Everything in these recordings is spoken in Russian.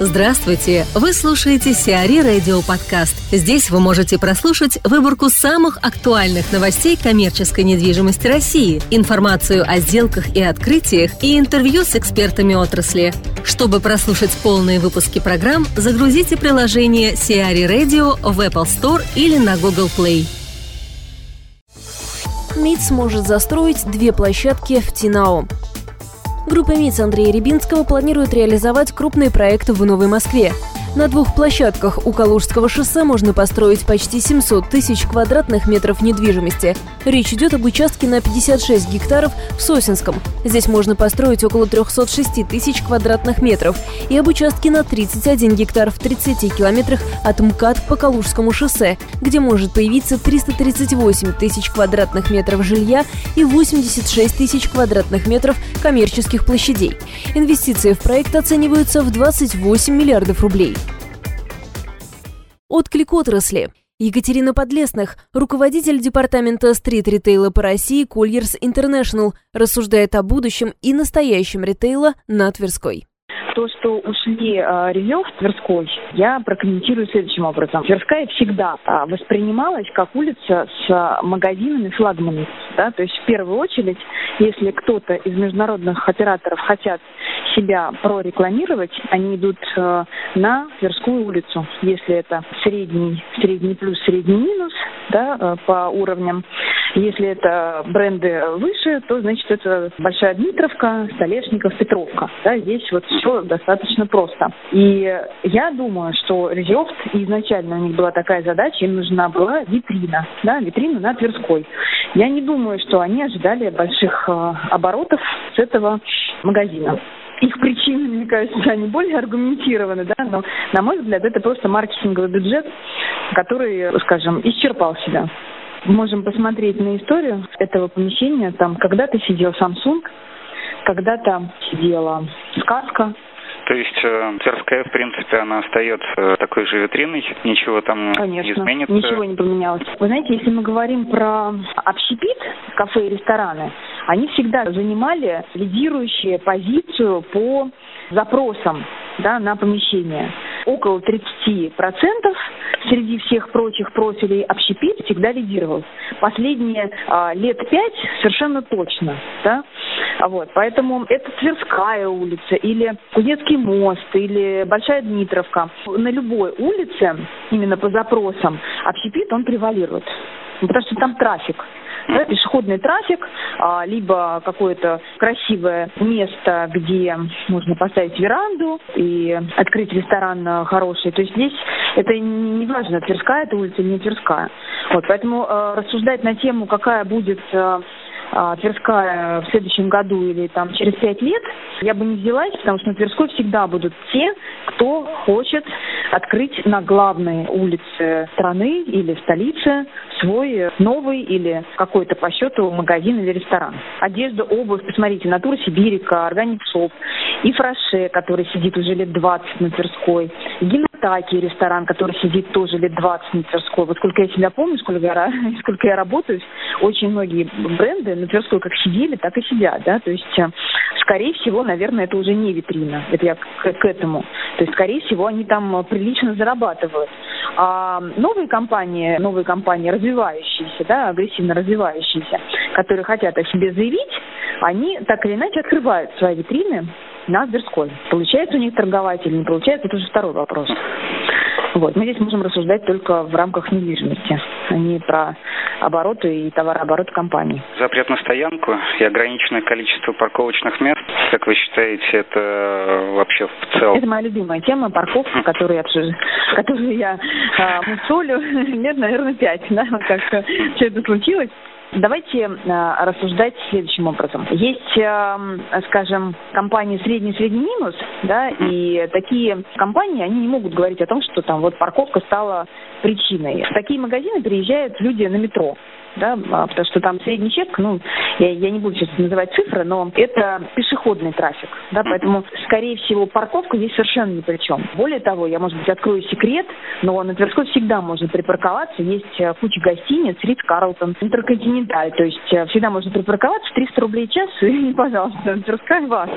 Здравствуйте! Вы слушаете Сиари Радио Подкаст. Здесь вы можете прослушать выборку самых актуальных новостей коммерческой недвижимости России, информацию о сделках и открытиях и интервью с экспертами отрасли. Чтобы прослушать полные выпуски программ, загрузите приложение Сиари Radio в Apple Store или на Google Play. МИД сможет застроить две площадки в Тинао. Группа МИЦ Андрея Рябинского планирует реализовать крупные проекты в Новой Москве. На двух площадках у Калужского шоссе можно построить почти 700 тысяч квадратных метров недвижимости. Речь идет об участке на 56 гектаров в Сосинском. Здесь можно построить около 306 тысяч квадратных метров и об участке на 31 гектар в 30 километрах от МКАД по Калужскому шоссе, где может появиться 338 тысяч квадратных метров жилья и 86 тысяч квадратных метров коммерческих площадей. Инвестиции в проект оцениваются в 28 миллиардов рублей. Отклик отрасли. Екатерина Подлесных, руководитель департамента стрит-ритейла по России Кольерс Интернешнл, рассуждает о будущем и настоящем ритейла на Тверской. То, что ушли э, Ревев Тверской, я прокомментирую следующим образом. Тверская всегда э, воспринималась как улица с магазинами флагманами. Да? То есть в первую очередь, если кто-то из международных операторов хотят себя прорекламировать, они идут э, на Тверскую улицу. Если это средний, средний плюс, средний минус да, э, по уровням. Если это бренды выше, то значит это Большая Дмитровка, Столешников, Петровка. Да, здесь вот все достаточно просто. И я думаю, что Резёфт, изначально у них была такая задача, им нужна была витрина, да, витрина на Тверской. Я не думаю, что они ожидали больших э, оборотов с этого магазина их причины, мне кажется, они более аргументированы, да, но, на мой взгляд, это просто маркетинговый бюджет, который, скажем, исчерпал себя. Можем посмотреть на историю этого помещения. Там когда-то сидел Samsung, когда-то сидела сказка, то есть э, Тверская, в принципе, она остается такой же витриной, ничего там Конечно, не изменится? ничего не поменялось. Вы знаете, если мы говорим про общепит, кафе и рестораны, они всегда занимали лидирующую позицию по запросам да, на помещение. Около 30% среди всех прочих профилей общепит всегда лидировал. Последние а, лет пять совершенно точно. Да? Вот, поэтому это Тверская улица или Кузнецкий мост или Большая Дмитровка. На любой улице, именно по запросам, общепит, он превалирует. Потому что там трафик да, пешеходный трафик, а, либо какое-то красивое место, где можно поставить веранду и открыть ресторан хороший. То есть здесь это не важно, Тверская это улица не Тверская. Вот, поэтому э, рассуждать на тему, какая будет э, Тверская в следующем году или там через пять лет, я бы не взялась, потому что на Тверской всегда будут те, кто хочет открыть на главной улице страны или столице свой новый или какой-то по счету магазин или ресторан. Одежда, обувь, посмотрите, Натура Сибирика, Organic Shop, Ив Роше, который сидит уже лет 20 на Тверской, Гинотаки ресторан, который сидит тоже лет 20 на Тверской. Вот сколько я себя помню, сколько я, сколько я работаю, очень многие бренды на Тверской как сидели, так и сидят, да, то есть э, скорее всего, наверное, это уже не витрина, это я к, к этому. То есть, скорее всего, они там э, прилично зарабатывают. А новые компании, новые компании развивающиеся, да, агрессивно развивающиеся, которые хотят о себе заявить, они так или иначе открывают свои витрины на Тверской. Получается у них торговать или не получается, это уже второй вопрос. Вот. Мы здесь можем рассуждать только в рамках недвижимости, а не про обороты и товарооборот компании. Запрет на стоянку и ограниченное количество парковочных мест, как вы считаете, это вообще в целом? Это моя любимая тема, парковка, которую я, которую я а, мусолю лет, наверное, пять, да, как все это случилось. Давайте э, рассуждать следующим образом. Есть, э, скажем, компании средний-средний минус, да, и такие компании, они не могут говорить о том, что там вот парковка стала причиной. В такие магазины приезжают люди на метро да, а, потому что там средний чек, ну, я, я не буду сейчас называть цифры, но это пешеходный трафик, да, поэтому, скорее всего, парковка здесь совершенно ни при чем. Более того, я, может быть, открою секрет, но на Тверской всегда можно припарковаться, есть э, куча гостиниц, Ридс Карлтон, Интерконтиненталь, то есть э, всегда можно припарковаться, 300 рублей в час, и, пожалуйста, Тверская вас.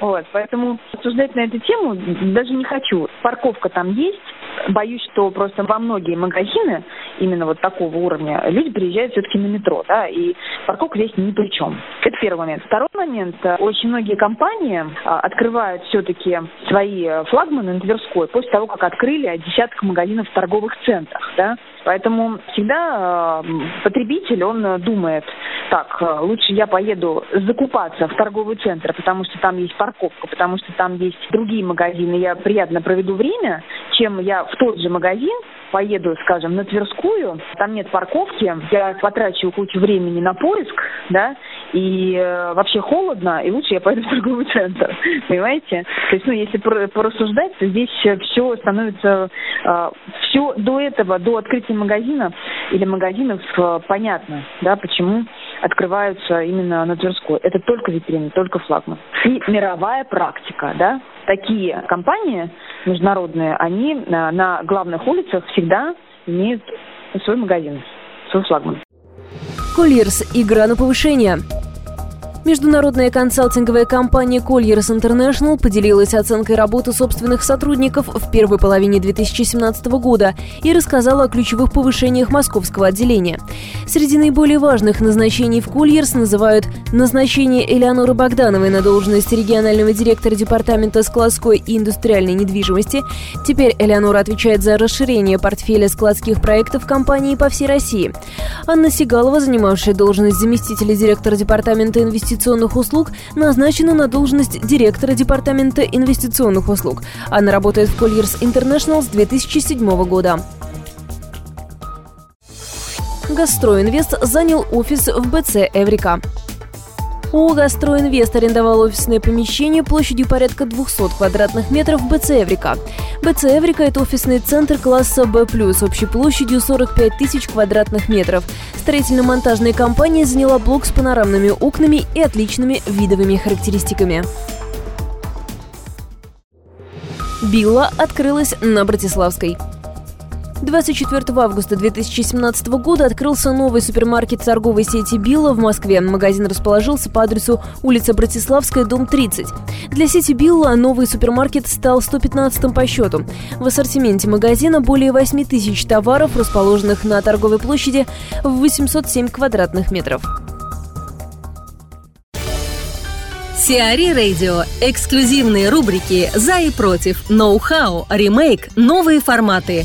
Вот, поэтому обсуждать на эту тему даже не хочу. Парковка там есть, боюсь, что просто во многие магазины именно вот такого уровня люди приезжают все-таки на метро, да, и парковка здесь ни при чем. Это первый момент. Второй момент. Очень многие компании а, открывают все-таки свои флагманы на Тверской после того, как открыли десяток магазинов в торговых центрах, да. Поэтому всегда потребитель, он думает, так, лучше я поеду закупаться в торговый центр, потому что там есть парковка, потому что там есть другие магазины, я приятно проведу время, чем я в тот же магазин поеду, скажем, на Тверскую, там нет парковки, я потрачу кучу времени на поиск, да, и э, вообще холодно, и лучше я пойду в торговый центр, понимаете? То есть, ну, если порассуждать, то здесь все становится, э, все до этого, до открытия магазина или магазинов э, понятно, да, почему открываются именно на Тверской. Это только витрины, только флагман. И мировая практика, да, такие компании международные, они на, на главных улицах всегда имеют свой магазин, свой флагман. Коллирс. Игра на повышение. Международная консалтинговая компания Colliers International поделилась оценкой работы собственных сотрудников в первой половине 2017 года и рассказала о ключевых повышениях московского отделения. Среди наиболее важных назначений в Colliers называют назначение Элеоноры Богдановой на должность регионального директора департамента складской и индустриальной недвижимости. Теперь Элеонора отвечает за расширение портфеля складских проектов компании по всей России. Анна Сигалова, занимавшая должность заместителя директора департамента инвестиций инвестиционных услуг назначена на должность директора Департамента инвестиционных услуг. Она работает в Colliers International с 2007 года. Гастроинвест занял офис в БЦ «Эврика». ООО «Гастроинвест» арендовал офисное помещение площадью порядка 200 квадратных метров в БЦ «Эврика». БЦ «Эврика» – это офисный центр класса «Б+», общей площадью 45 тысяч квадратных метров. Строительно-монтажная компания заняла блок с панорамными окнами и отличными видовыми характеристиками. Билла открылась на Братиславской. 24 августа 2017 года открылся новый супермаркет торговой сети «Билла» в Москве. Магазин расположился по адресу улица Братиславская, дом 30. Для сети «Билла» новый супермаркет стал 115-м по счету. В ассортименте магазина более 8 тысяч товаров, расположенных на торговой площади в 807 квадратных метров. Сиари Радио. Эксклюзивные рубрики «За и против», «Ноу-хау», «Ремейк», «Новые форматы».